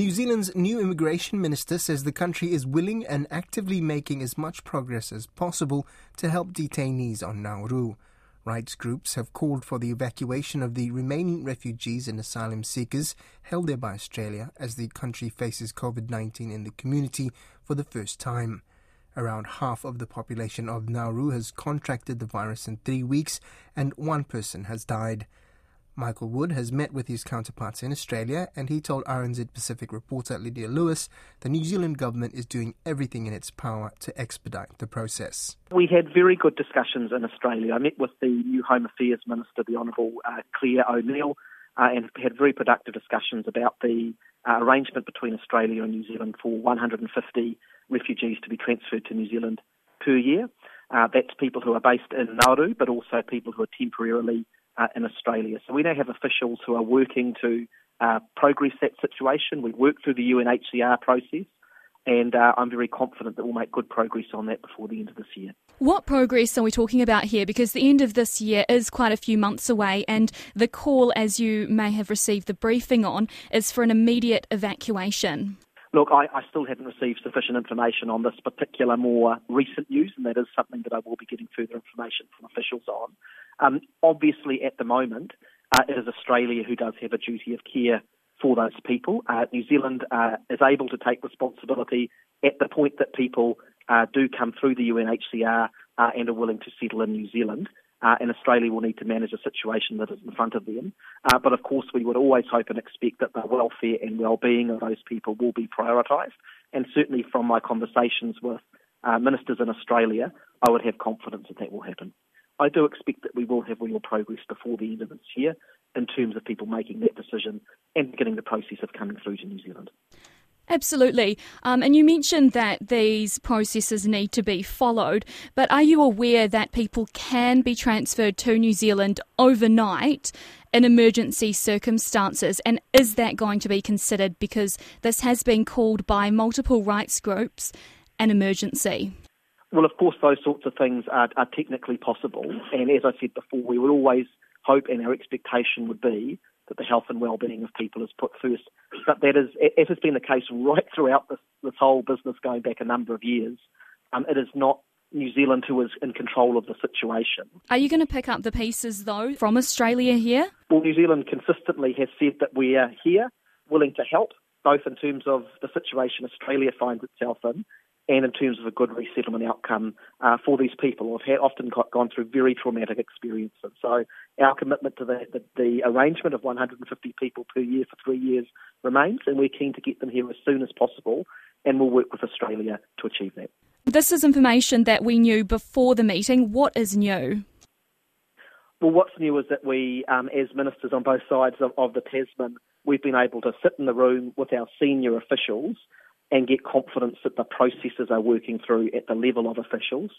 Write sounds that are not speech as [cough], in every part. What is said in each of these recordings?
New Zealand's new immigration minister says the country is willing and actively making as much progress as possible to help detainees on Nauru. Rights groups have called for the evacuation of the remaining refugees and asylum seekers held there by Australia as the country faces COVID 19 in the community for the first time. Around half of the population of Nauru has contracted the virus in three weeks, and one person has died. Michael Wood has met with his counterparts in Australia and he told RNZ Pacific reporter Lydia Lewis the New Zealand government is doing everything in its power to expedite the process. We had very good discussions in Australia. I met with the new Home Affairs Minister, the Honourable uh, Clare O'Neil, uh, and had very productive discussions about the uh, arrangement between Australia and New Zealand for 150 refugees to be transferred to New Zealand per year. Uh, that's people who are based in Nauru, but also people who are temporarily uh, in Australia. So we now have officials who are working to uh, progress that situation. We work through the UNHCR process, and uh, I'm very confident that we'll make good progress on that before the end of this year. What progress are we talking about here? Because the end of this year is quite a few months away, and the call, as you may have received the briefing on, is for an immediate evacuation. Look, I, I, still haven't received sufficient information on this particular more recent news, and that is something that I will be getting further information from officials on. Um, obviously, at the moment, uh, it is Australia who does have a duty of care for those people. Uh, New Zealand uh, is able to take responsibility at the point that people uh, do come through the UNHCR uh, and are willing to settle in New Zealand uh, and Australia will need to manage a situation that is in front of them. But of course, we would always hope and expect that the welfare and well-being of those people will be prioritised. And certainly, from my conversations with ministers in Australia, I would have confidence that that will happen. I do expect that we will have real progress before the end of this year in terms of people making that decision and getting the process of coming through to New Zealand. Absolutely. Um, and you mentioned that these processes need to be followed, but are you aware that people can be transferred to New Zealand overnight in emergency circumstances? And is that going to be considered because this has been called by multiple rights groups an emergency? Well, of course, those sorts of things are, are technically possible. And as I said before, we would always hope and our expectation would be that the health and well-being of people is put first. But that is, as has been the case right [laughs] throughout this, this whole business going back a number of years, um, it is not New Zealand who is in control of the situation. Are you going to pick up the pieces, though, from Australia here? Well, New Zealand consistently has said that we are here, willing to help, both in terms of the situation Australia finds itself in and in terms of a good resettlement outcome uh, for these people who have had, often got, gone through very traumatic experiences. So our commitment to the, the, the, arrangement of 150 people per year for three years remains, and we're keen to get them here as soon as possible, and we'll work with Australia to achieve that. This is information that we knew before the meeting. What is new? Well, what's new is that we, um, as ministers on both sides of, of the Tasman, we've been able to sit in the room with our senior officials and get confidence that the processes are working through at the level of officials.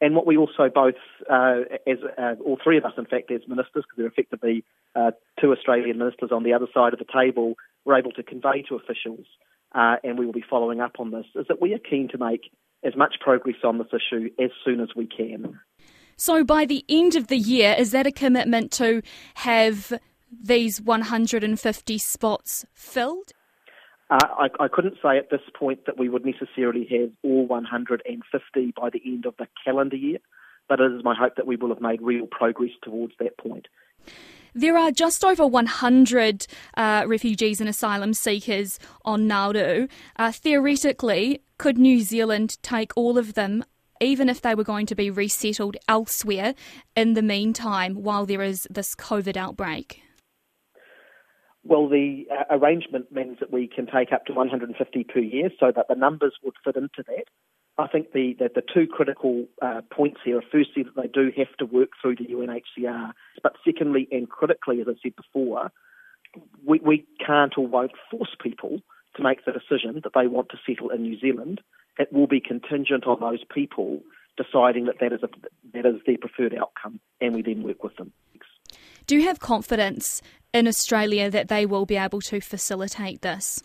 And what we also both, uh, as uh, all three of us, in fact, as ministers, because there are effectively uh, two Australian ministers on the other side of the table, were able to convey to officials, uh, and we will be following up on this, is that we are keen to make as much progress on this issue as soon as we can. So, by the end of the year, is that a commitment to have these 150 spots filled? Uh, I, I, couldn't say at this point that we would necessarily have all 150 by the end of the calendar year, but it is my hope that we will have made real progress towards that point. There are just over 100 uh, refugees and asylum seekers on Nauru. Uh, theoretically, could New Zealand take all of them, even if they were going to be resettled elsewhere in the meantime while there is this COVID outbreak? Well, the uh, arrangement means that we can take up to 150 per year, so that the numbers would fit into that. I think the, the, the two critical uh, points here are firstly that they do have to work through the UNHCR, but secondly and critically, as I said before, we, we can't or won't force people to make the decision that they want to settle in New Zealand. It will be contingent on those people deciding that that is, a, that is their preferred outcome, and we then work with them. Do you have confidence in Australia that they will be able to facilitate this?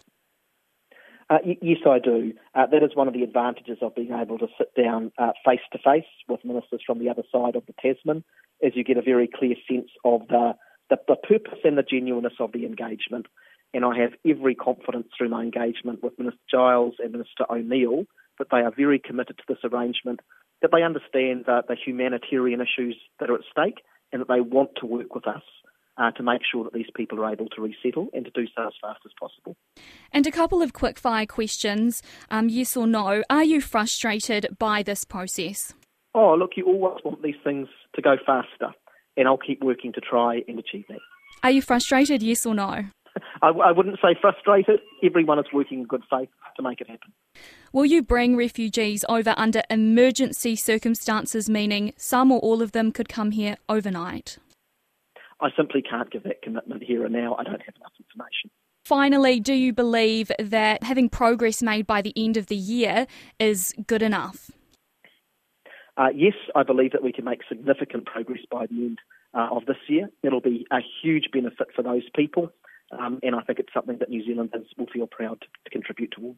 Uh, y- yes, I do. Uh, that is one of the advantages of being able to sit down face to face with ministers from the other side of the Tasman, as you get a very clear sense of the, the, the purpose and the genuineness of the engagement. And I have every confidence through my engagement with Minister Giles and Minister O'Neil that they are very committed to this arrangement, that they understand uh, the humanitarian issues that are at stake, and that they want to work with us uh, to make sure that these people are able to resettle and to do so as fast as possible. And a couple of quick fire questions um, yes or no. Are you frustrated by this process? Oh, look, you always want these things to go faster, and I'll keep working to try and achieve that. Are you frustrated, yes or no? I, I wouldn't say frustrated. Everyone is working in good faith to make it happen. Will you bring refugees over under emergency circumstances, meaning some or all of them could come here overnight? I simply can't give that commitment here and now. I don't have enough information. Finally, do you believe that having progress made by the end of the year is good enough? Uh, yes, I believe that we can make significant progress by the end uh, of this year. It'll be a huge benefit for those people, um, and I think it's something that New Zealanders will feel proud to, to contribute towards.